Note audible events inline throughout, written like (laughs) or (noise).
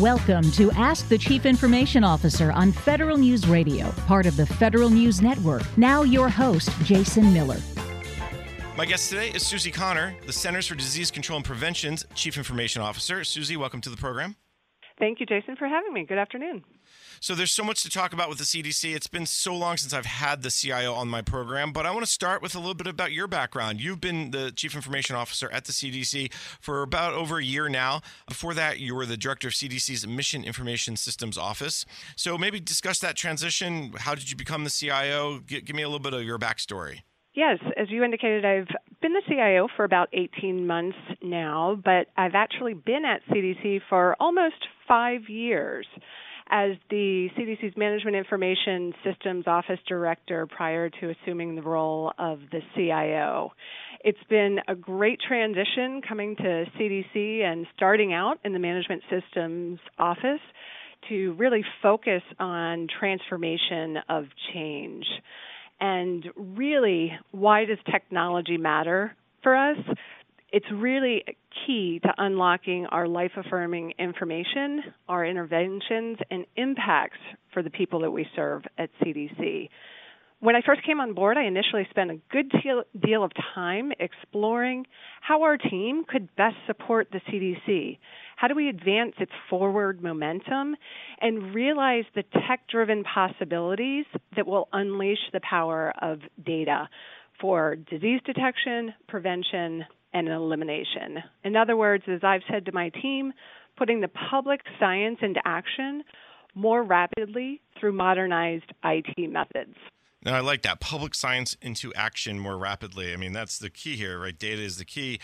Welcome to Ask the Chief Information Officer on Federal News Radio, part of the Federal News Network. Now, your host, Jason Miller. My guest today is Suzi Connor, the Centers for Disease Control and Prevention's Chief Information Officer. Suzi, welcome to the program. Thank you, Jason, for having me. Good afternoon. So there's so much to talk about with the CDC. It's been so long since I've had the CIO on my program, but I want to start with a little bit about your background. You've been the Chief Information Officer at the CDC for about over a year now. Before that, you were the Director of CDC's Mission Information Systems Office. So maybe discuss that transition. How did you become the CIO? give me a little bit of your backstory. Yes, as you indicated, I've been the CIO for about 18 months now, but I've actually been at CDC for almost five years as the CDC's Management Information Systems Office Director prior to assuming the role of the CIO. It's been a great transition coming to CDC and starting out in the Management Systems Office to really focus on transformation of change. And really, why does technology matter for us? It's really key to unlocking our life affirming information, our interventions, and impacts for the people that we serve at CDC. When I first came on board, I initially spent a good deal of time exploring how our team could best support the CDC. How do we advance its forward momentum and realize the tech driven possibilities that will unleash the power of data for disease detection, prevention, and elimination? In other words, as I've said to my team, putting the public science into action more rapidly through modernized IT methods. Now, I like that public science into action more rapidly. I mean, that's the key here, right? Data is the key.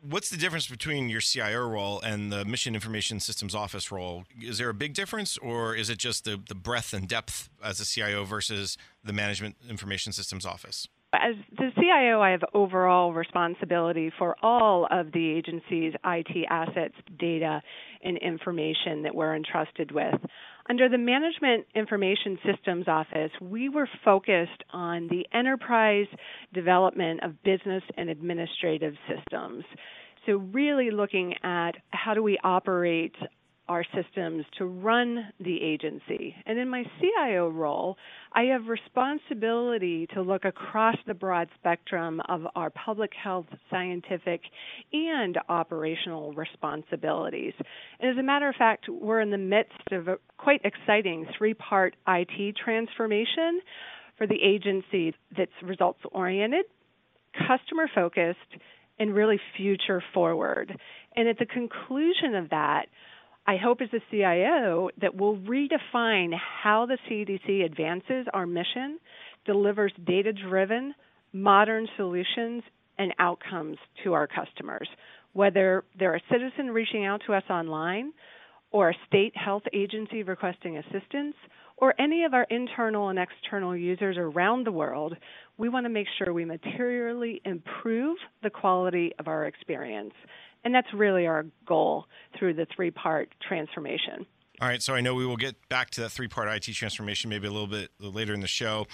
What's the difference between your CIO role and the Mission Information Systems Office role? Is there a big difference, or is it just the, the breadth and depth as a CIO versus the Management Information Systems Office? As the CIO, I have overall responsibility for all of the agency's IT assets, data, and information that we're entrusted with. Under the Management Information Systems Office, we were focused on the enterprise development of business and administrative systems. So, really looking at how do we operate our systems to run the agency. And in my CIO role, I have responsibility to look across the broad spectrum of our public health, scientific, and operational responsibilities. And as a matter of fact, we're in the midst of a quite exciting three part IT transformation for the agency that's results oriented, customer focused, and really future forward. And at the conclusion of that, I hope as a CIO that we'll redefine how the CDC advances our mission, delivers data driven, modern solutions and outcomes to our customers. Whether they're a citizen reaching out to us online, or a state health agency requesting assistance, or any of our internal and external users around the world, we want to make sure we materially improve the quality of our experience. And that's really our goal through the three part transformation. All right, so I know we will get back to that three part IT transformation maybe a little bit later in the show.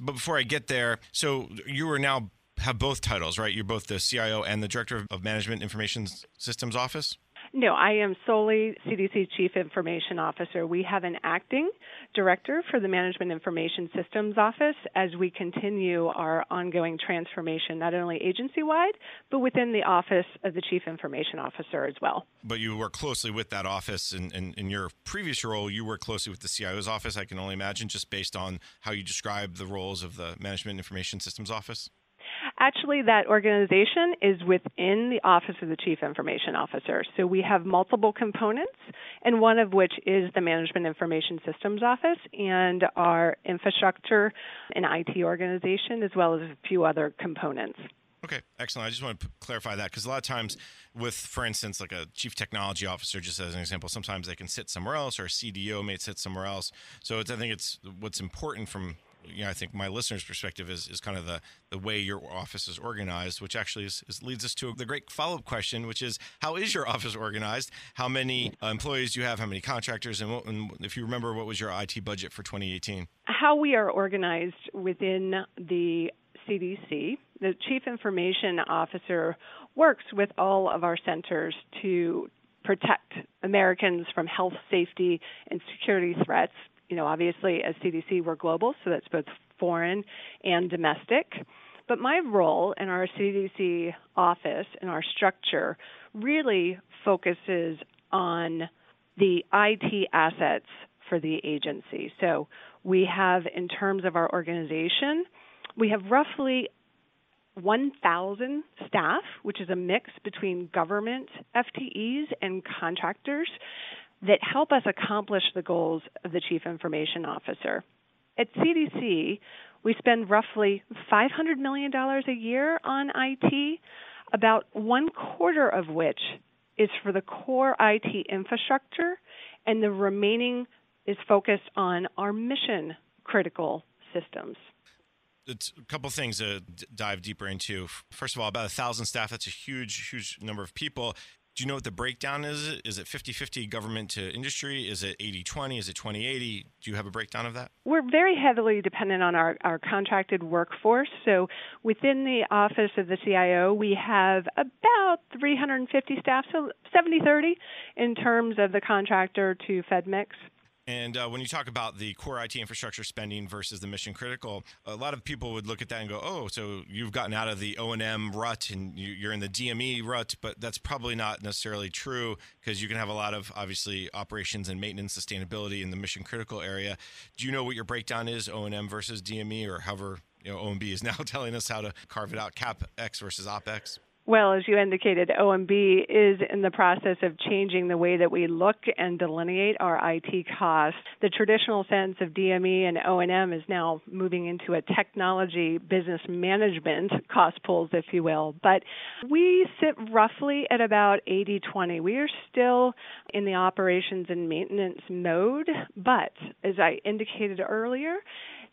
But before I get there, so you are now have both titles, right? You're both the CIO and the Director of Management Information Systems Office? No, I am solely CDC Chief Information Officer. We have an acting director for the Management Information Systems Office as we continue our ongoing transformation, not only agency wide, but within the Office of the Chief Information Officer as well. But you work closely with that office, and in, in, in, your previous role, you work closely with the CIO's office, I can only imagine, just based on how you describe the roles of the Management Information Systems Office? Actually, that organization is within the Office of the Chief Information Officer. So we have multiple components, and one of which is the Management Information Systems Office and our infrastructure and IT organization, as well as a few other components. Okay, excellent. I just want to clarify that because a lot of times, with, for instance, like a chief technology officer, just as an example, sometimes they can sit somewhere else, or a CDO may sit somewhere else. So I think it's what's important from you know, I think my listener's perspective is, is kind of the, the way your office is organized, which actually is, is leads us to the great follow up question, which is how is your office organized? How many uh, employees do you have? How many contractors? And, what, and if you remember, what was your IT budget for 2018? How we are organized within the CDC, the Chief Information Officer works with all of our centers to protect Americans from health, safety, and security threats. You know, obviously, as CDC, we're global, so that's both foreign and domestic. But my role in our CDC office and our structure really focuses on the IT assets for the agency. So we have, in terms of our organization, we have roughly 1,000 staff, which is a mix between government FTEs and contractors that help us accomplish the goals of the Chief Information Officer. At CDC, we spend roughly $500 million a year on IT, about one quarter of which is for the core IT infrastructure, and the remaining is focused on our mission critical systems it's a couple things to dive deeper into. First of all, about a thousand staff. That's a huge, huge number of people. Do you know what the breakdown is? Is it 50 50 government to industry? Is it 80 20? Is it 20 80? Do you have a breakdown of that? We're very heavily dependent on our, our contracted workforce. So within the office of the CIO, we have about 350 staff, so 70 30 in terms of the contractor to Fed mix. And uh, when you talk about the core IT infrastructure spending versus the mission critical, a lot of people would look at that and go, "Oh, so you've gotten out of the O and M rut and you're in the DME rut," but that's probably not necessarily true because you can have a lot of obviously operations and maintenance sustainability in the mission critical area. Do you know what your breakdown is, O and M versus DME, or however you know OMB is now (laughs) telling us how to carve it out, CapEx versus OpEx? Well, as you indicated, OMB is in the process of changing the way that we look and delineate our IT costs. The traditional sense of DME and O&M is now moving into a technology business management cost pools, if you will. But we sit roughly at about 80-20. We are still in the operations and maintenance mode, but as I indicated earlier,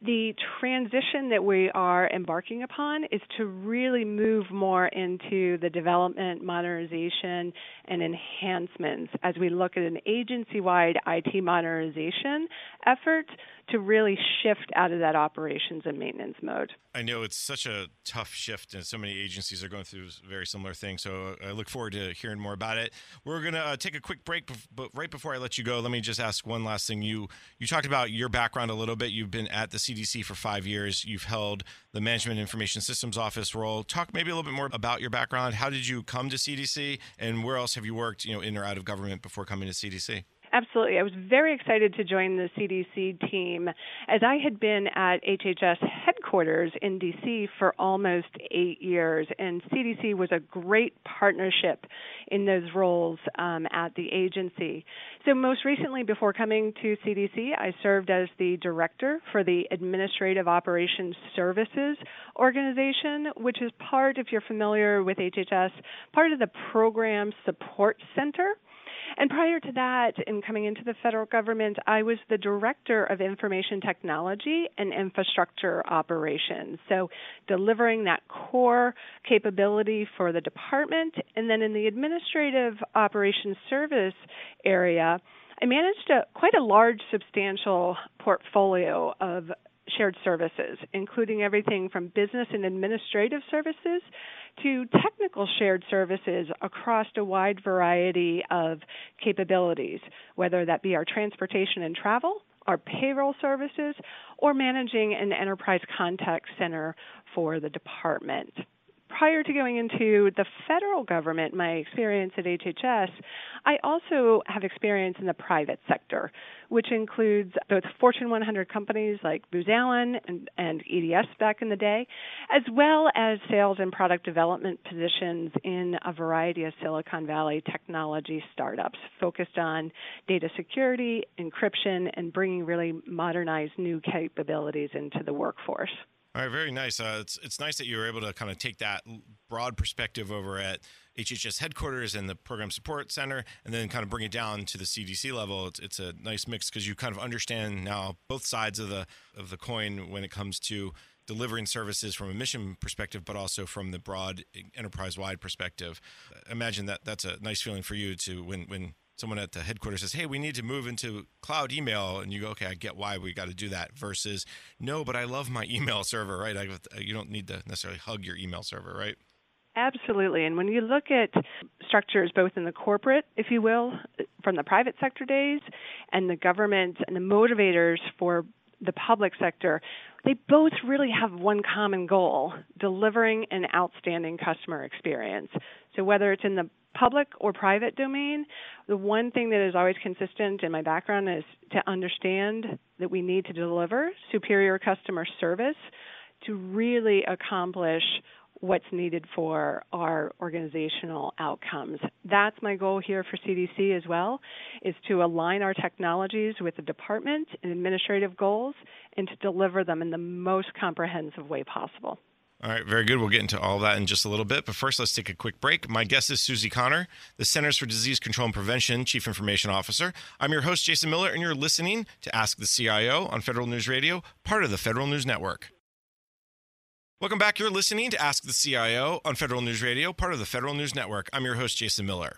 the transition that we are embarking upon is to really move more into the development, modernization, and enhancements as we look at an agency wide IT modernization effort to really shift out of that operations and maintenance mode. I know it's such a tough shift, and so many agencies are going through very similar things. So I look forward to hearing more about it. We're going to uh, take a quick break, but right before I let you go, let me just ask one last thing. You you talked about your background a little bit. You've been at the CDC for five years. You've held the Management Information Systems Office role. Talk maybe a little bit more about your background. How did you come to CDC, and where else have you worked? You know, in or out of government before coming to CDC? Absolutely. I was very excited to join the CDC team as I had been at HHS headquarters in DC for almost eight years, and CDC was a great partnership in those roles um, at the agency. So, most recently, before coming to CDC, I served as the director for the Administrative Operations Services organization, which is part, if you're familiar with HHS, part of the Program Support Center. And prior to that, in coming into the federal government, I was the director of information technology and infrastructure operations. So, delivering that core capability for the department. And then in the administrative operations service area, I managed a, quite a large, substantial portfolio of shared services, including everything from business and administrative services to technical shared services across a wide variety of capabilities, whether that be our transportation and travel, our payroll services, or managing an enterprise contact center for the department prior to going into the federal government, my experience at HHS, I also have experience in the private sector, which includes both Fortune 100 companies like Booz Allen and, and EDS back in the day, as well as sales and product development positions in a variety of Silicon Valley technology startups focused on data security, encryption, and bringing really modernized new capabilities into the workforce. All right, very nice. Uh, it's it's nice that you were able to kind of take that broad perspective over at HHS headquarters and the program support center, and then kind of bring it down to the CDC level. It's, it's a nice mix because you kind of understand now both sides of the of the coin when it comes to delivering services from a mission perspective, but also from the broad enterprise wide perspective. Imagine that that's a nice feeling for you to when when someone at the headquarters says, "Hey, we need to move into cloud email," and you go, "Okay, I get why we got to do that." Versus, "No, but I love my (laughs) email server." Right? I, you don't need to necessarily hug your email server, right? Absolutely. And when you look at structures both in the corporate, if you will, from the private sector days and the government and the motivators for the public sector, they both really have one common goal delivering an outstanding customer experience. So, whether it's in the public or private domain, the one thing that is always consistent in my background is to understand that we need to deliver superior customer service to really accomplish what's needed for our organizational outcomes. That's my goal here for CDC as well, is to align our technologies with the department and administrative goals and to deliver them in the most comprehensive way possible. All right, very good. We'll get into all that in just a little bit. But first, let's take a quick break. My guest is Suzi Connor, the Centers for Disease Control and Prevention Chief Information Officer. I'm your host, Jason Miller, and you're listening to Ask the CIO on Federal News Radio, part of the Federal News Network. Welcome back. You're listening to Ask the CIO on Federal News Radio, part of the Federal News Network. I'm your host, Jason Miller.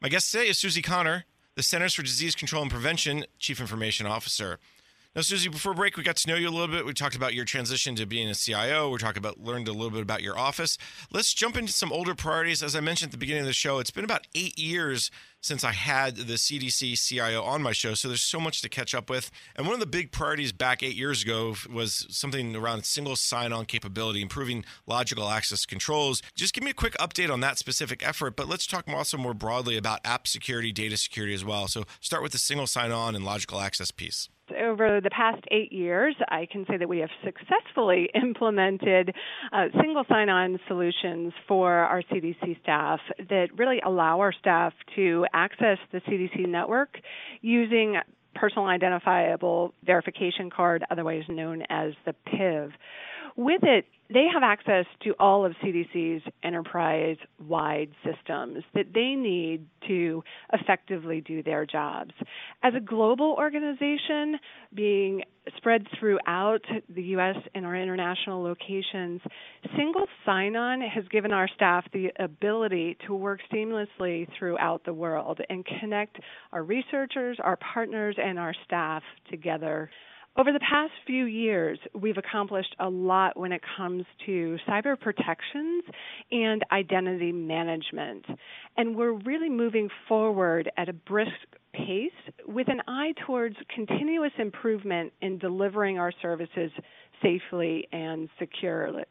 My guest today is Suzi Connor, the Centers for Disease Control and Prevention Chief Information Officer. Now, Suzi, before break, we got to know you a little bit. We talked about your transition to being a CIO. We talked about learned a little bit about your office. Let's jump into some older priorities. As I mentioned at the beginning of the show, it's been about eight years since I had the CDC CIO on my show, so there's so much to catch up with. And one of the big priorities back eight years ago was something around single sign-on capability, improving logical access controls. Just give me a quick update on that specific effort, but let's talk also more broadly about app security, data security as well. So start with the single sign-on and logical access piece over the past eight years, I can say that we have successfully (laughs) implemented uh, single sign on solutions for our CDC staff that really allow our staff to access the CDC network using personal identifiable verification card, otherwise known as the PIV. With it, they have access to all of CDC's enterprise wide systems that they need to effectively do their jobs. As a global organization being spread throughout the U.S. and our international locations, single sign on has given our staff the ability to work seamlessly throughout the world and connect our researchers, our partners, and our staff together over the past few years, we've accomplished a lot when it comes to cyber protections and identity management. And we're really moving forward at a brisk pace with an eye towards continuous improvement in delivering our services safely and securely.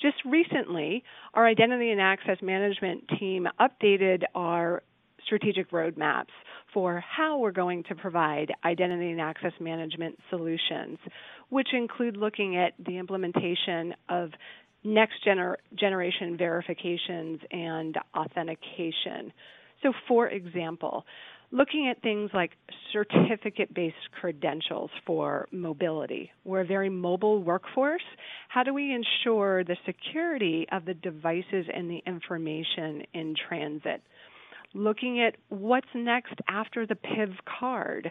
Just recently, our identity and access management team updated our strategic roadmaps for how we're going to provide identity and access management solutions, which include looking at the implementation of next gener- generation verifications and authentication. So, for example, looking at things like certificate based credentials for mobility. We're a very mobile workforce. How do we ensure the security of the devices and the information in transit? Looking at what's next after the PIV card,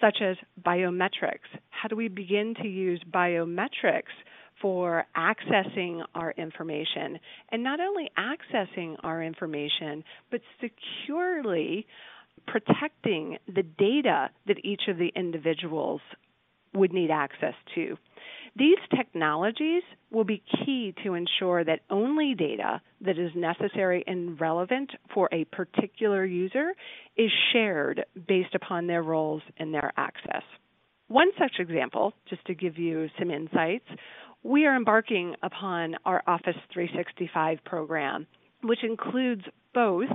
such as biometrics. How do we begin to use biometrics for accessing our information? And not only accessing our information, but securely protecting the data that each of the individuals would need access to. These technologies will be key to ensure that only data that is necessary and relevant for a particular user is shared based upon their roles and their access. One such example, just to give you some insights, we are embarking upon our Office 365 program, which includes both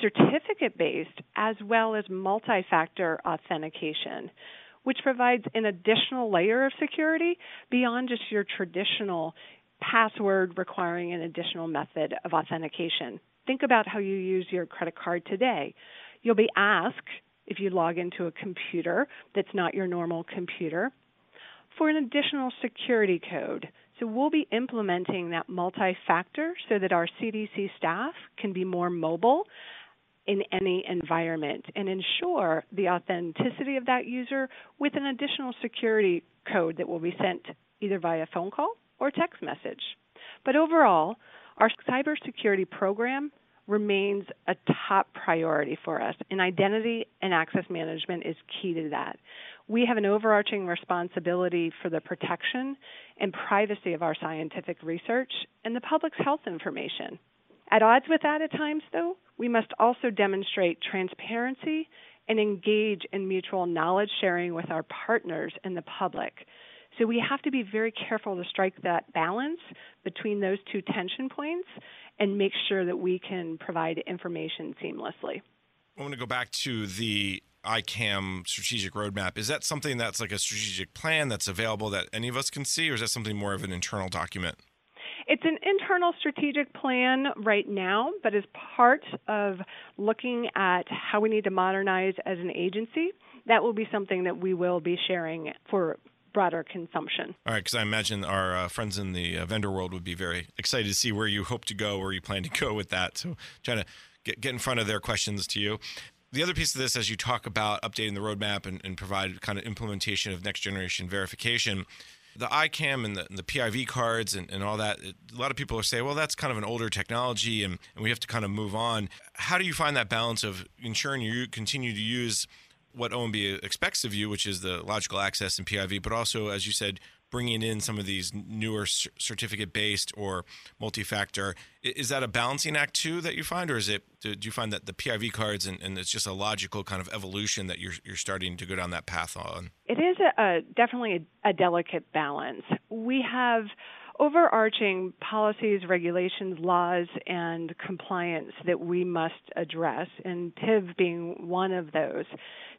certificate based as well as multi factor authentication which provides an additional layer of security beyond just your traditional password requiring an additional method of authentication. Think about how you use your credit card today. You'll be asked if you log into a computer that's not your normal computer for an additional security code. So we'll be implementing that multi factor so that our CDC staff can be more mobile in any environment and ensure the authenticity of that user with an additional security code that will be sent either via phone call or text message. But overall, our cybersecurity program remains a top priority for us, and identity and access management is key to that. We have an overarching responsibility for the protection and privacy of our scientific research and the public's health information. At odds with that at times, though, we must also demonstrate transparency and engage in mutual knowledge sharing with our partners and the public. So we have to be very careful to strike that balance between those two tension points and make sure that we can provide information seamlessly. I want to go back to the ICAM strategic roadmap. Is that something that's like a strategic plan that's available that any of us can see, or is that something more of an internal document? It's an internal strategic plan right now, but as part of looking at how we need to modernize as an agency, that will be something that we will be sharing for broader consumption. All right, because I imagine our uh, friends in the uh, vendor world would be very excited to see where you hope to go, where you plan to go with that. So trying to get, get in front of their questions to you. The other piece of this, as you talk about updating the roadmap and, and provide kind of implementation of next generation verification, the ICAM and the, and the PIV cards and, and all that, a lot of people are saying, well, that's kind of an older technology and, and we have to kind of move on. How do you find that balance of ensuring you continue to use what OMB expects of you, which is the logical access and PIV, but also, as you said, bringing in some of these newer certificate based or multi factor. Is that a balancing act too that you find, or is it do you find that the PIV cards and, and it's just a logical kind of evolution that you're you're starting to go down that path on? It is a, a definitely a, a delicate balance. We have overarching policies, regulations, laws, and compliance that we must address, and PIV being one of those.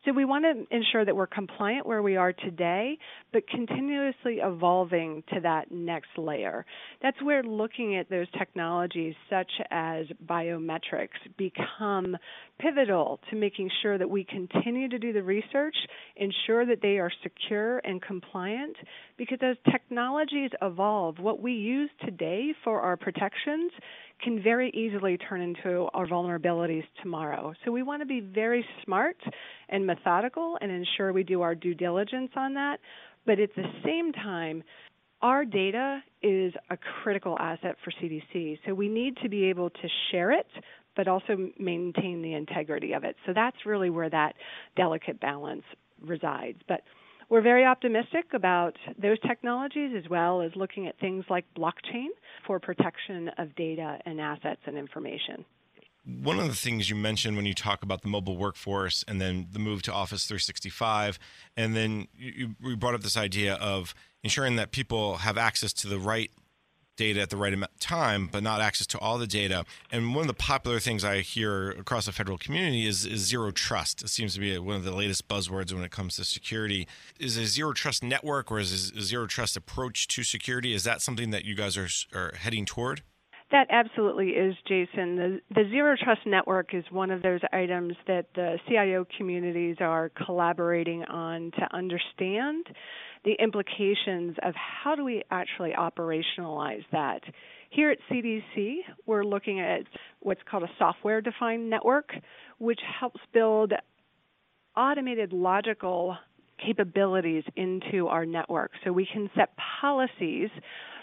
So we want to ensure that we're compliant where we are today, but continuously evolving to that next layer. That's where looking at those technologies such as biometrics become pivotal to making sure that we continue to do the research, ensure that they are secure and compliant, because as technologies evolve, what we use today for our protections can very easily turn into our vulnerabilities tomorrow. So we want to be very smart and methodical and ensure we do our due diligence on that. But at the same time, our data is a critical asset for CDC. So we need to be able to share it, but also maintain the integrity of it. So that's really where that delicate balance resides. But we're very optimistic about those technologies as well as looking at things like blockchain for protection of data and assets and information. One of the things you mentioned when you talk about the mobile workforce and then the move to Office 365, and then you, you brought up this idea of ensuring that people have access to the right data at the right amount time, but not access to all the data. And one of the popular things I hear across the federal community is, is zero trust. It seems to be one of the latest buzzwords when it comes to security. Is a zero trust network or is a zero trust approach to security? Is that something that you guys are, are heading toward? That absolutely is, Jason. The, the Zero Trust Network is one of those items that the CIO communities are collaborating on to understand the implications of how do we actually operationalize that. Here at CDC, we're looking at what's called a software defined network, which helps build automated logical capabilities into our network so we can set policies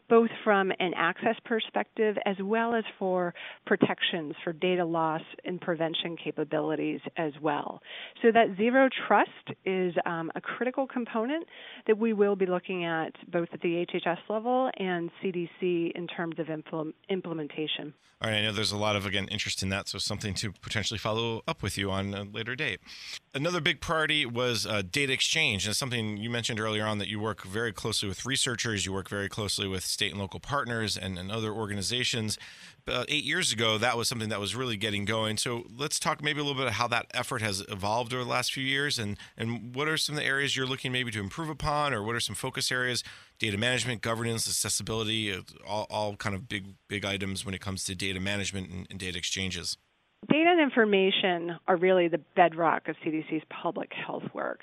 both from an access perspective as well as for protections for data loss and prevention capabilities as well. So that zero trust is um, a critical component that we will be looking at both at the HHS level and CDC in terms of impl- implementation. All right, I know there's a lot of again interest in that, so something to potentially follow up with you on a later date. Another big priority was uh, data exchange, and something you mentioned earlier on that you work very closely with researchers, you work very closely with state and local partners and, and other organizations. Eight years ago, that was something that was really getting going. So let's talk maybe a little bit of how that effort has evolved over the last few years, and and what are some of the areas you're looking maybe to improve upon, or what are some focus areas? Data management, governance, accessibility, all, all kind of big big items when it comes to data management and, and data exchanges. Data and information are really the bedrock of CDC's public health work.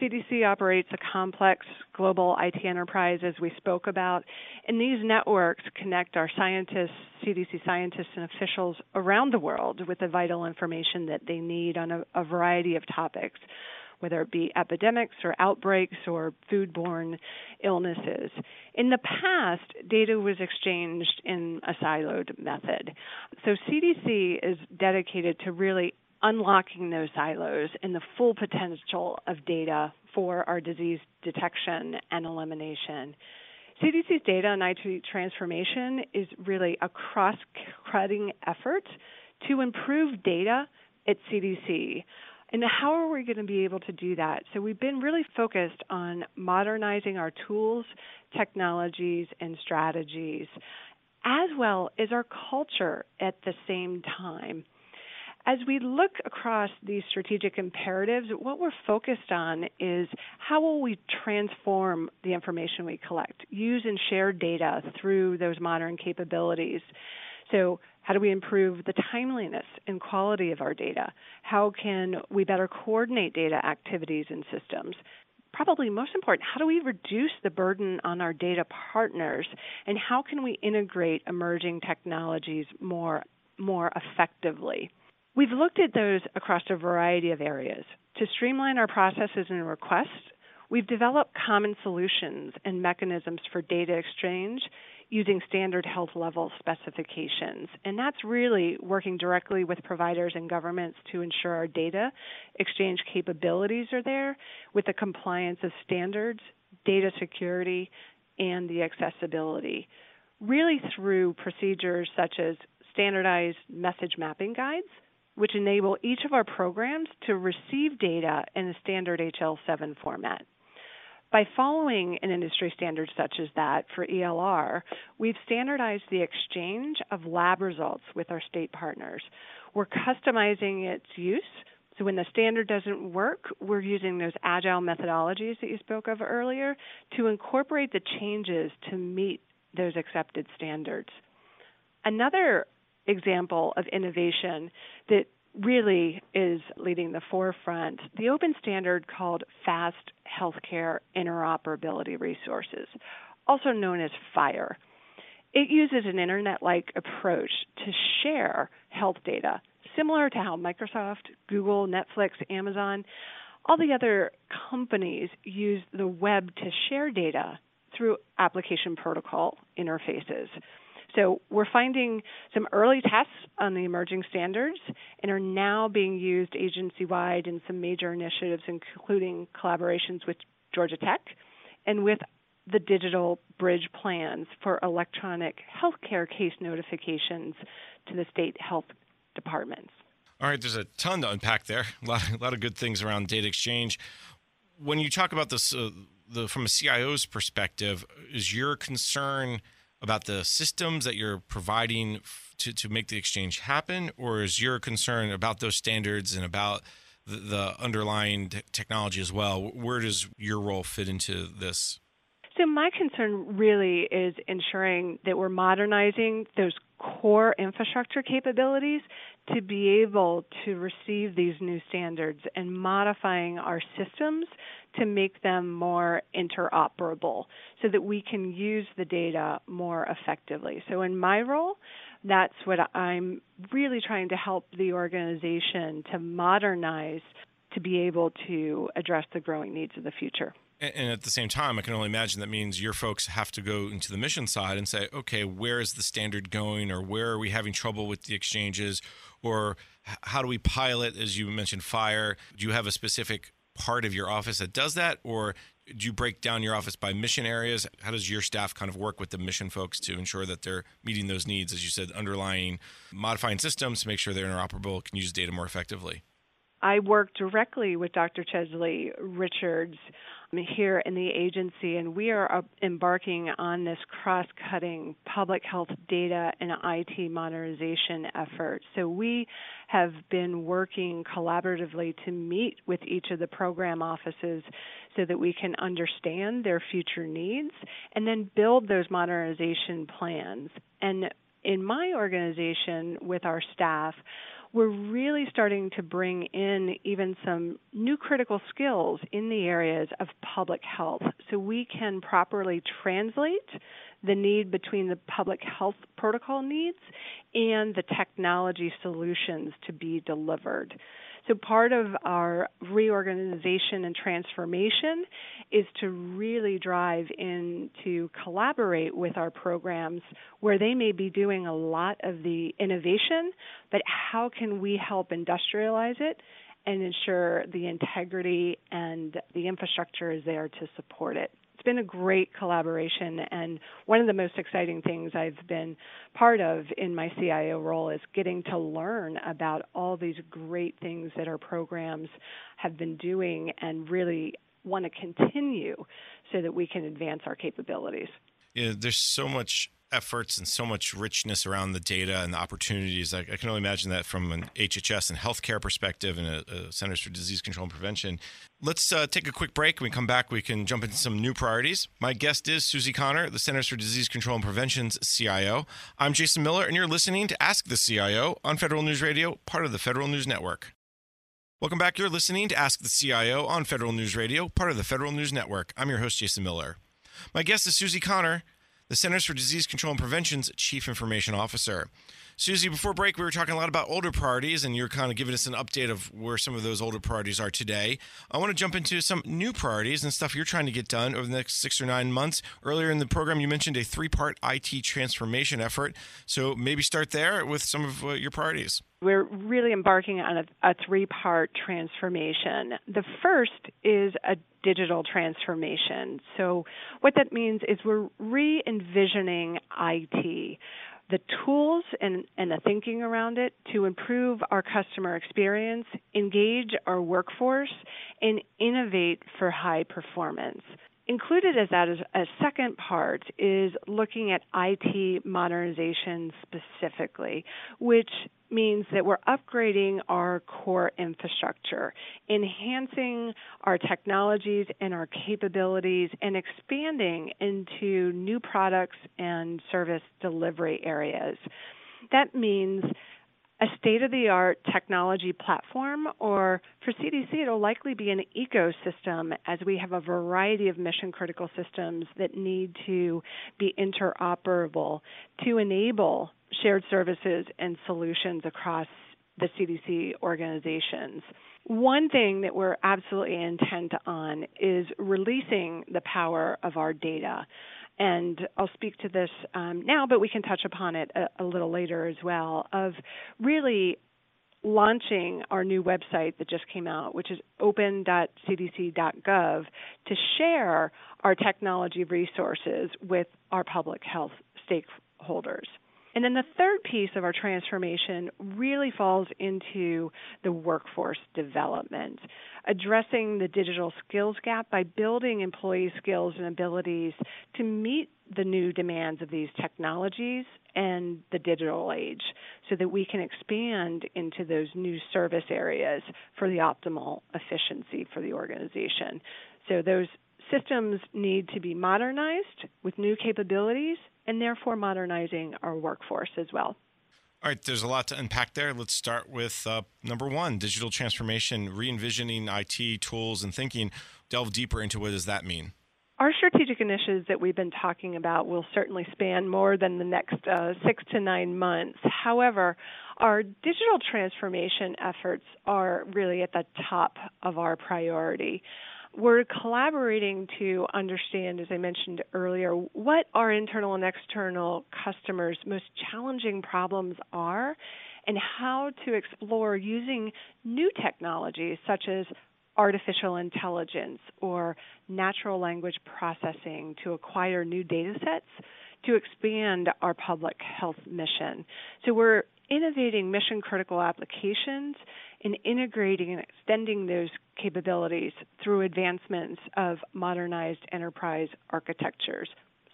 CDC operates a complex global IT enterprise, as we spoke about, and these networks connect our scientists, CDC scientists, and officials around the world with the vital information that they need on a, a variety of topics whether it be epidemics or outbreaks or foodborne illnesses. In the past, data was exchanged in a siloed method. So CDC is dedicated to really unlocking those silos and the full potential of data for our disease detection and elimination. CDC's data and IT transformation is really a cross cutting effort to improve data at CDC. And how are we going to be able to do that? So, we've been really focused on modernizing our tools, technologies, and strategies, as well as our culture at the same time. As we look across these strategic imperatives, what we're focused on is how will we transform the information we collect, use and share data through those modern capabilities. So, how do we improve the timeliness and quality of our data? How can we better coordinate data activities and systems? Probably most important, how do we reduce the burden on our data partners? And how can we integrate emerging technologies more, more effectively? We've looked at those across a variety of areas. To streamline our processes and requests, we've developed common solutions and mechanisms for data exchange using standard health level specifications. And that's really working directly with providers and governments to ensure our data exchange capabilities are there with the compliance of standards, data security, and the accessibility. Really through procedures such as standardized message mapping guides, which enable each of our programs to receive data in a standard HL7 format. By following an industry standard such as that for ELR, we've standardized the exchange of lab results with our state partners. We're customizing its use. So when the standard doesn't work, we're using those agile methodologies that you spoke of earlier to incorporate the changes to meet those accepted standards. Another example of innovation that really is leading the forefront the open standard called Fast Healthcare Interoperability Resources, also known as FHIR. It uses an internet like approach to share health data, similar to how Microsoft, Google, Netflix, Amazon, all the other companies use the web to share data through application protocol interfaces. So we're finding some early tests on the emerging standards and are now being used agency wide in some major initiatives, including collaborations with Georgia Tech and with the digital bridge plans for electronic healthcare case notifications to the state health departments. All right, there's a ton to unpack there. A lot, a lot of good things around data exchange. When you talk about this, uh, the, from a CIO's perspective, is your concern about the systems that you're providing to, to make the exchange happen, or is your concern about those standards and about the, the underlying t- technology as well? Where does your role fit into this? So, my concern really is ensuring that we're modernizing those core infrastructure capabilities to be able to receive these new standards and modifying our systems to make them more interoperable so that we can use the data more effectively. So, in my role, that's what I'm really trying to help the organization to modernize to be able to address the growing needs of the future. And at the same time, I can only imagine that means your folks have to go into the mission side and say, okay, where is the standard going, or where are we having trouble with the exchanges, or how do we pilot, as you mentioned, FHIR? Do you have a specific part of your office that does that, or do you break down your office by mission areas? How does your staff kind of work with the mission folks to ensure that they're meeting those needs, as you said, underlying modifying systems to make sure they're interoperable, can use data more effectively? I work directly with Dr. Chesley Richards Um, here in the agency, and we are embarking on this cross cutting public health data and IT modernization effort. So, we have been working collaboratively to meet with each of the program offices so that we can understand their future needs and then build those modernization plans. And in my organization, with our staff, we're really starting to bring in even some new critical skills in the areas of public health. So we can properly translate the need between the public health protocol needs and the technology solutions to be delivered. So, part of our reorganization and transformation is to really drive in to collaborate with our programs where they may be doing a lot of the innovation, but how can we help industrialize it and ensure the integrity and the infrastructure is there to support it? Been a great collaboration, and one of the most exciting things I've been part of in my CIO role is getting to learn about all these great things that our programs have been doing and really want to continue so that we can advance our capabilities. Yeah, there's so much efforts and so much richness around the data and the opportunities. I, I can only imagine that from an HHS and healthcare perspective and a, a Centers for Disease Control and Prevention. Let's uh, take a quick break. When we come back, we can jump into some new priorities. My guest is Suzi Connor, the Centers for Disease Control and Prevention's CIO. I'm Jason Miller, and you're listening to Ask the CIO on Federal News Radio, part of the Federal News Network. Welcome back. You're listening to Ask the CIO on Federal News Radio, part of the Federal News Network. I'm your host, Jason Miller. My guest is Suzi Connor the Centers for Disease Control and Prevention's Chief Information Officer. Suzi, before break, we were talking a lot about older priorities, and you're kind of giving us an update of where some of those older priorities are today. I want to jump into some new priorities and stuff you're trying to get done over the next six or nine months. Earlier in the program, you mentioned a three part IT transformation effort. So maybe start there with some of uh, your priorities. We're really embarking on a, a three part transformation. The first is a digital transformation. So, what that means is we're re envisioning IT the tools and, and the thinking around it to improve our customer experience, engage our workforce, and innovate for high performance. Included as that is a second part is looking at IT modernization specifically, which means that we're upgrading our core infrastructure, enhancing our technologies and our capabilities, and expanding into new products and service delivery areas. That means a state of the art technology platform, or for CDC, it'll likely be an ecosystem as we have a variety of mission critical systems that need to be interoperable to enable shared services and solutions across the CDC organizations. One thing that we're absolutely intent on is releasing the power of our data. And I'll speak to this um, now, but we can touch upon it a, a little later as well. Of really launching our new website that just came out, which is open.cdc.gov, to share our technology resources with our public health stakeholders. And then the third piece of our transformation really falls into the workforce development, addressing the digital skills gap by building employee skills and abilities to meet the new demands of these technologies and the digital age so that we can expand into those new service areas for the optimal efficiency for the organization. So those systems need to be modernized with new capabilities and therefore modernizing our workforce as well. All right, there's a lot to unpack there. Let's start with uh, number one digital transformation, re envisioning IT tools and thinking. Delve deeper into what does that mean? Our strategic initiatives that we've been talking about will certainly span more than the next uh, six to nine months. However, our digital transformation efforts are really at the top of our priority we're collaborating to understand, as I mentioned earlier, what our internal and external customers' most challenging problems are and how to explore using new technologies such as artificial intelligence or natural language processing to acquire new data sets to expand our public health mission. So we're innovating mission critical applications and integrating and extending those capabilities through advancements of modernized enterprise architectures,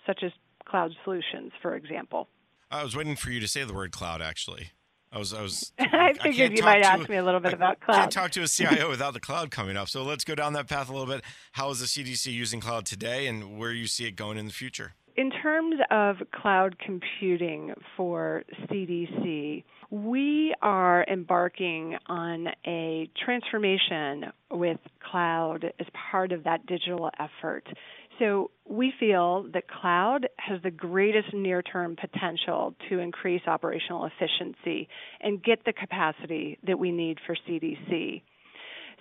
such as cloud solutions, for example. I was waiting for you to say the word cloud, actually. I was, I was. (laughs) I figured I you might ask me a little bit I about cloud. I can't talk to a CIO without the cloud coming up. So let's go down that path a little bit. How is the CDC using cloud today, and where you see it going in the future? In terms of cloud computing for CDC, we are embarking on a transformation with cloud as part of that digital effort. So we feel that cloud has the greatest near term potential to increase operational efficiency and get the capacity that we need for CDC.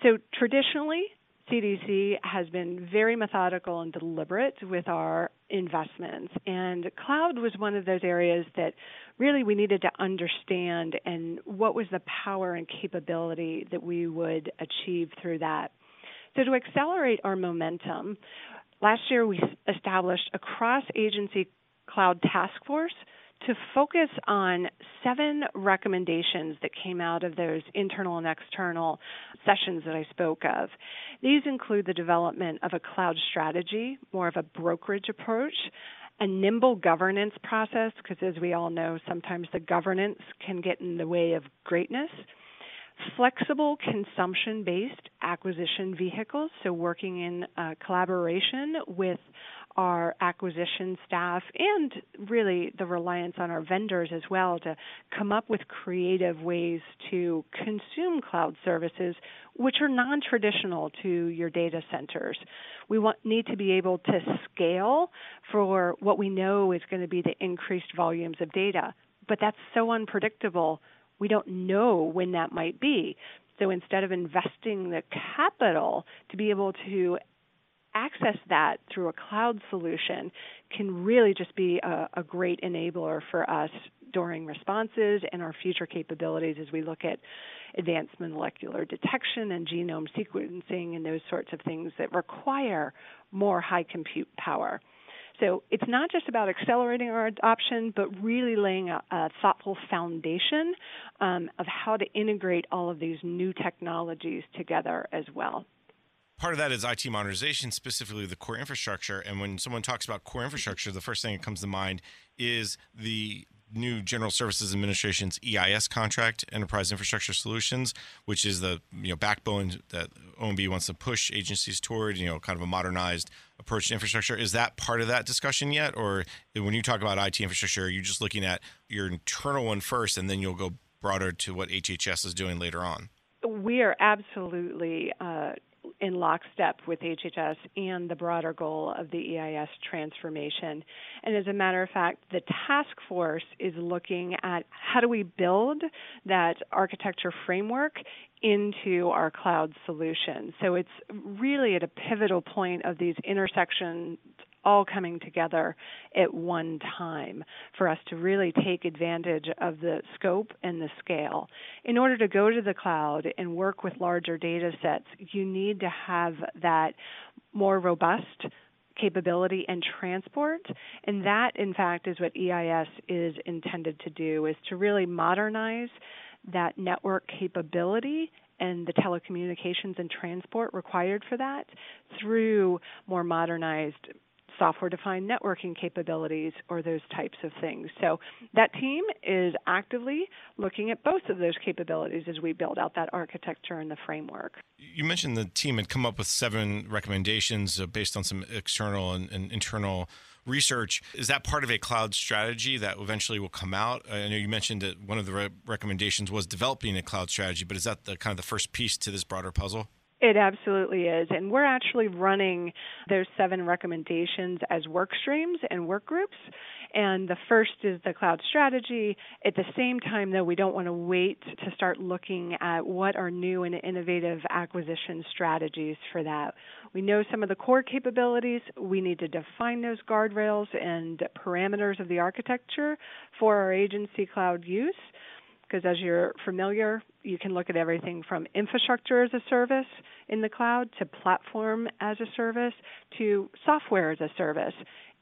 So traditionally, CDC has been very methodical and deliberate with our investments. And cloud was one of those areas that really we needed to understand and what was the power and capability that we would achieve through that. So, to accelerate our momentum, last year we established a cross agency cloud task force to focus on seven recommendations that came out of those internal and external sessions that I spoke of. These include the development of a cloud strategy, more of a brokerage approach, a nimble governance process, because as we all know, sometimes the governance can get in the way of greatness. Flexible consumption based acquisition vehicles, so working in uh, collaboration with our acquisition staff and really the reliance on our vendors as well to come up with creative ways to consume cloud services which are non-traditional to your data centers. We want, need to be able to scale for what we know is going to be the increased volumes of data, but that's so unpredictable. We don't know when that might be. So instead of investing the capital to be able to access that through a cloud solution can really just be a, a, great enabler for us during responses and our future capabilities as we look at advanced molecular detection and genome sequencing and those sorts of things that require more high compute power. So it's not just about accelerating our adoption, but really laying a, a thoughtful foundation um, of how to integrate all of these new technologies together as well part of that is IT modernization, specifically the core infrastructure. And when someone talks about core infrastructure, the first thing that comes to mind is the new General Services Administration's EIS contract, Enterprise Infrastructure Solutions, which is the you know backbone that OMB wants to push agencies toward, you know, kind of a modernized approach to infrastructure. Is that part of that discussion yet, or when you talk about IT infrastructure, are you just looking at your internal one first, and then you'll go broader to what HHS is doing later on? We are absolutely uh, in lockstep with HHS and the broader goal of the EIS transformation. And as a matter of fact, the task force is looking at how do we build that architecture framework into our cloud solution. So it's really at a pivotal point of these intersections all coming together at one time for us to really take advantage of the scope and the scale. In order to go to the cloud and work with larger data sets, you need to have that more robust capability and transport and that in fact is what EIS is intended to do is to really modernize that network capability and the telecommunications and transport required for that through more modernized software defined networking capabilities or those types of things. So that team is actively looking at both of those capabilities as we build out that architecture and the framework. You mentioned the team had come up with seven recommendations uh, based on some external and, and internal research. Is that part of a cloud strategy that eventually will come out? I know you mentioned that one of the re- recommendations was developing a cloud strategy, but is that the kind of the first piece to this broader puzzle? It absolutely is. And we're actually running those seven recommendations as work streams and work groups. And the first is the cloud strategy. At the same time, though, we don't want to wait to start looking at what are new and innovative acquisition strategies for that. We know some of the core capabilities. We need to define those guardrails and parameters of the architecture for our agency cloud use because as you're familiar, you can look at everything from infrastructure as a service in the cloud to platform as a service to software as a service,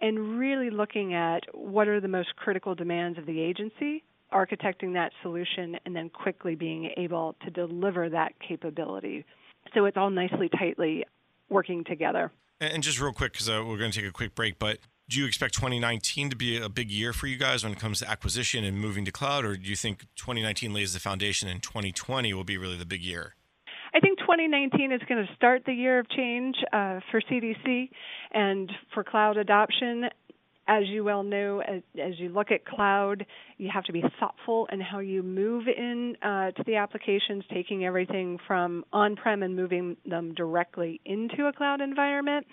and really looking at what are the most critical demands of the agency, architecting that solution, and then quickly being able to deliver that capability. So it's all nicely, tightly working together. And just real quick, because uh, we're going to take a quick break, but do you expect 2019 to be a big year for you guys when it comes to acquisition and moving to cloud, or do you think 2019 lays the foundation and 2020 will be really the big year? I think 2019 is going to start the year of change uh, for CDC and for cloud adoption. As you well know, as, as, you look at cloud, you have to be thoughtful in how you move in uh, to the applications, taking everything from on-prem and moving them directly into a cloud environment.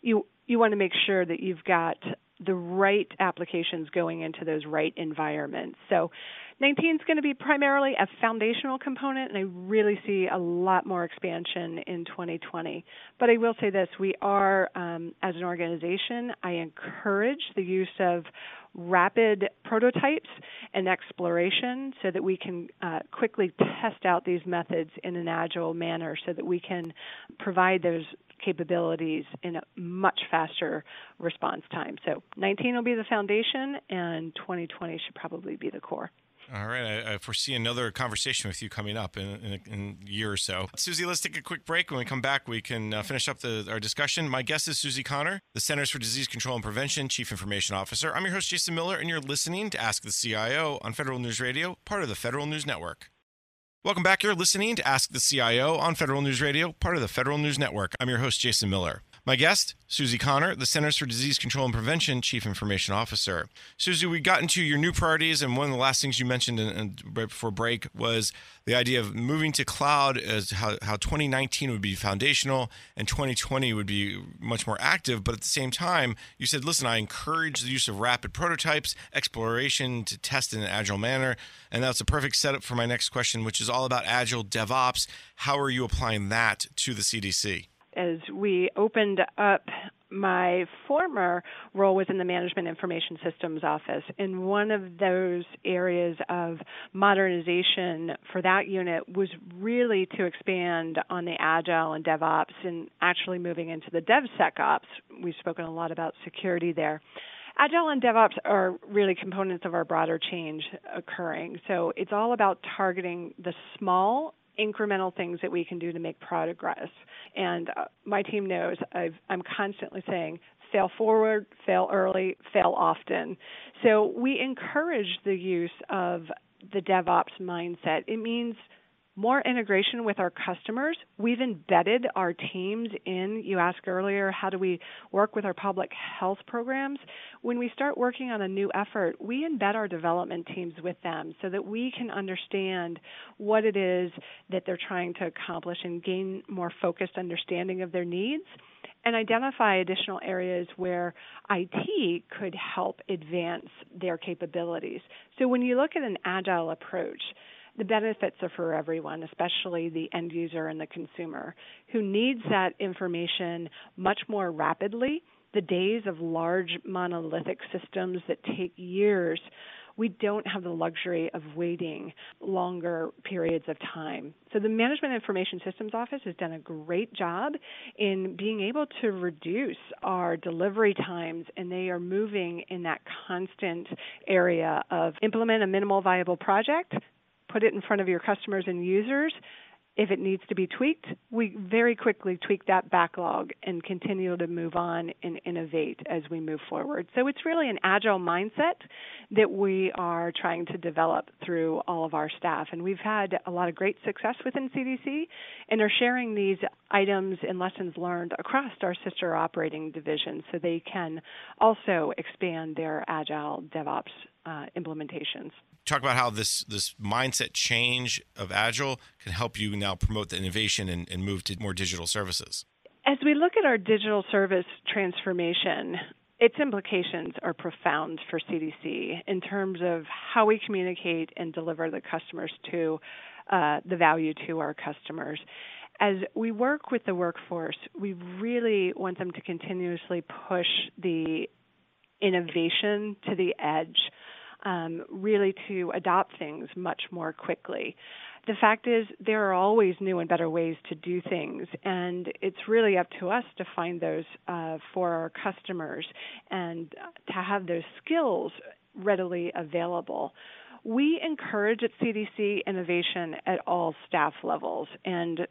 You you want to make sure that you've got the right applications going into those right environments. So 19 is going to be primarily a foundational component, and I really see a lot more expansion in 2020. But I will say this we are, um, as an organization, I encourage the use of rapid prototypes and exploration so that we can uh, quickly test out these methods in an agile manner so that we can provide those capabilities in a much faster response time. So 19 will be the foundation, and 2020 should probably be the core. All right. I, I, foresee another conversation with you coming up in, in, a, in, a, year or so. Suzi, let's take a quick break. When we come back, we can uh, finish up the, our discussion. My guest is Suzi Connor, the Centers for Disease Control and Prevention Chief Information Officer. I'm your host, Jason Miller, and you're listening to Ask the CIO on Federal News Radio, part of the Federal News Network. Welcome back. You're listening to Ask the CIO on Federal News Radio, part of the Federal News Network. I'm your host, Jason Miller. My guest, Suzi Connor, the Centers for Disease Control and Prevention Chief Information Officer. Suzi, we got into your new priorities, and one of the last things you mentioned in, in, right before break was the idea of moving to cloud as how, how 2019 would be foundational and 2020 would be much more active. But at the same time, you said, listen, I encourage the use of rapid prototypes, exploration to test in an agile manner. And that's a perfect setup for my next question, which is all about agile DevOps. How are you applying that to the CDC? As we opened up my former role was in the Management Information Systems Office. And one of those areas of modernization for that unit was really to expand on the Agile and DevOps and actually moving into the DevSecOps. We've spoken a lot about security there. Agile and DevOps are really components of our broader change occurring. So it's all about targeting the small incremental things that we can do to make progress. And uh, my team knows i am constantly saying, fail forward, fail early, fail often. So we encourage the use of the DevOps mindset. It means more integration with our customers. We've embedded our teams in. You asked earlier, how do we work with our public health programs? When we start working on a new effort, we embed our development teams with them so that we can understand what it is that they're trying to accomplish and gain more focused understanding of their needs and identify additional areas where IT could help advance their capabilities. So when you look at an agile approach, the benefits are for everyone, especially the end user and the consumer who needs that information much more rapidly. The days of large monolithic systems that take years, we don't have the luxury of waiting longer periods of time. So, the Management Information Systems Office has done a great job in being able to reduce our delivery times, and they are moving in that constant area of implement a minimal viable project put it in front of your customers and users. If it needs to be tweaked, we very quickly tweak that backlog and continue to move on and innovate as we move forward. So it's really an agile mindset that we are trying to develop through all of our staff. And we've had a lot of great success within CDC and are sharing these items and lessons learned across our sister operating divisions so they can also expand their agile DevOps uh, implementations talk about how this this mindset change of agile can help you now promote the innovation and, and move to more digital services as we look at our digital service transformation its implications are profound for CDC in terms of how we communicate and deliver the customers to uh, the value to our customers. As we work with the workforce, we really want them to continuously push the innovation to the edge um, really to adopt things much more quickly. The fact is, there are always new and better ways to do things, and it's really up to us to find those uh, for our customers and to have those skills readily available. We encourage at CDC innovation at all staff levels, and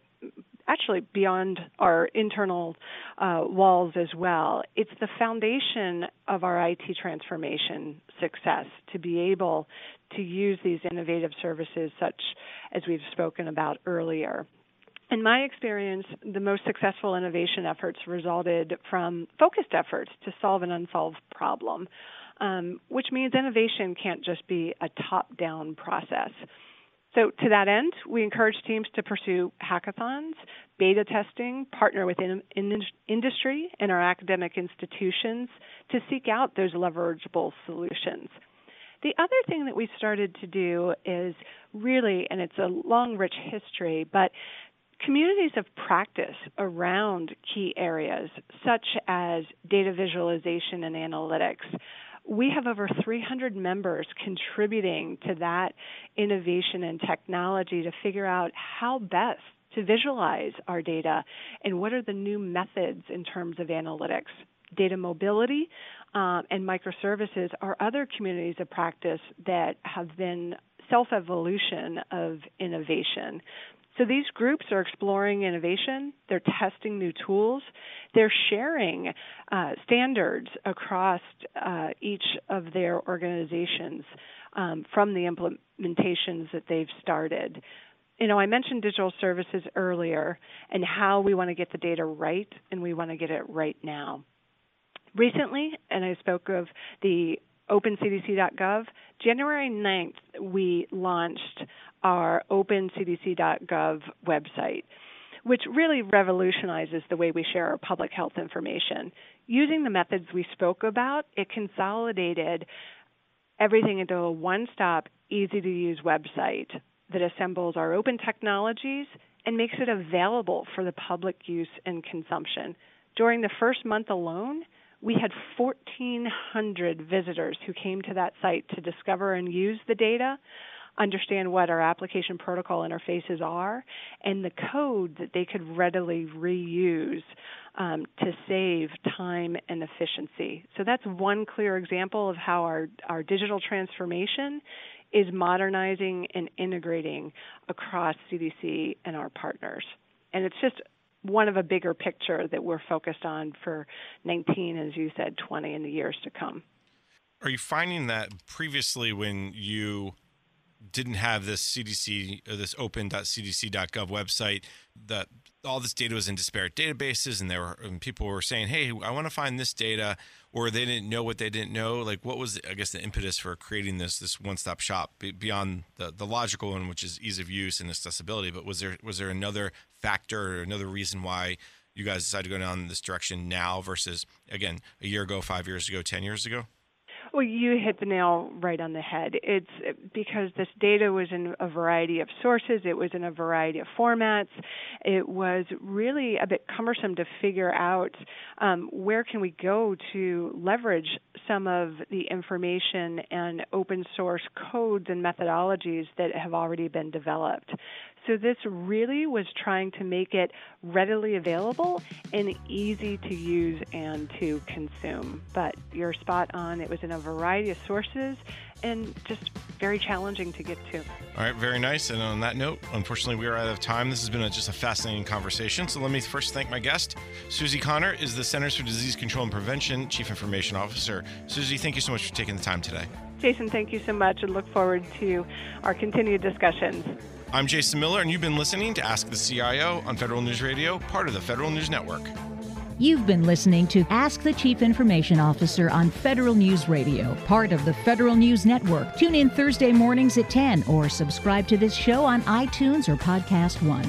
actually beyond our internal uh, walls as well. It's the foundation of our IT transformation success to be able to use these innovative services, such as we've spoken about earlier. In my experience, the most successful innovation efforts resulted from focused efforts to solve an unsolved problem, um, which means innovation can't just be a top down process. So, to that end, we encourage teams to pursue hackathons, beta testing, partner with in, in, industry and our academic institutions to seek out those leverageable solutions. The other thing that we started to do is really, and it's a long, rich history, but communities of practice around key areas such as data visualization and analytics we have over 300 members contributing to that innovation and technology to figure out how best to visualize our data and what are the new methods in terms of analytics. Data mobility um, and microservices are other communities of practice that have been self evolution of innovation. So these groups are exploring innovation, they're testing new tools, they're sharing uh, standards across uh, each of their organizations um, from the implementations that they've started. You know, I mentioned digital services earlier and how we want to get the data right and we want to get it right now. Recently, and I spoke of the opencdc.gov, January 9th, we launched our opencdc.gov website, which really revolutionizes the way we share our public health information. Using the methods we spoke about, it consolidated everything into a one stop, easy to use website that assembles our open technologies and makes it available for the public use and consumption. During the first month alone, we had 1,400 visitors who came to that site to discover and use the data, understand what our application protocol interfaces are, and the code that they could readily reuse um, to save time and efficiency. So that's one clear example of how our, our digital transformation is modernizing and integrating across CDC and our partners. And it's just one of a bigger picture that we're focused on for 19, as you said, 20 in the years to come. Are you finding that previously when you didn't have this CDC this open.cdc.gov website that all this data was in disparate databases and there were and people were saying hey i want to find this data or they didn't know what they didn't know. Like what was i guess the impetus for creating this this one-stop shop beyond the, the logical one which is ease of use and accessibility? But was there was there another factor or another reason why you guys decided to go down this direction now versus again a year ago five years ago ten years ago well, you hit the nail right on the head. It's because this data was in a variety of sources, it was in a variety of formats. It was really a bit cumbersome to figure out um, where can we go to leverage some of the information and open source codes and methodologies that have already been developed. So this really was trying to make it readily available and easy to use and to consume. But you're spot on. It was in a variety of sources and just very challenging to get to. All right, very nice. And on that note, unfortunately, we are out of time. This has been a, just a fascinating conversation. So let me first thank my guest. Suzi Connor is the Centers for Disease Control and Prevention Chief Information Officer. Suzi, thank you so much for taking the time today. Jason, thank you so much and look forward to our continued discussions. I'm Jason Miller, and you've been listening to Ask the CIO on Federal News Radio, part of the Federal News Network. You've been listening to Ask the Chief Information Officer on Federal News Radio, part of the Federal News Network. Tune in Thursday mornings at 10 or subscribe to this show on iTunes or Podcast One.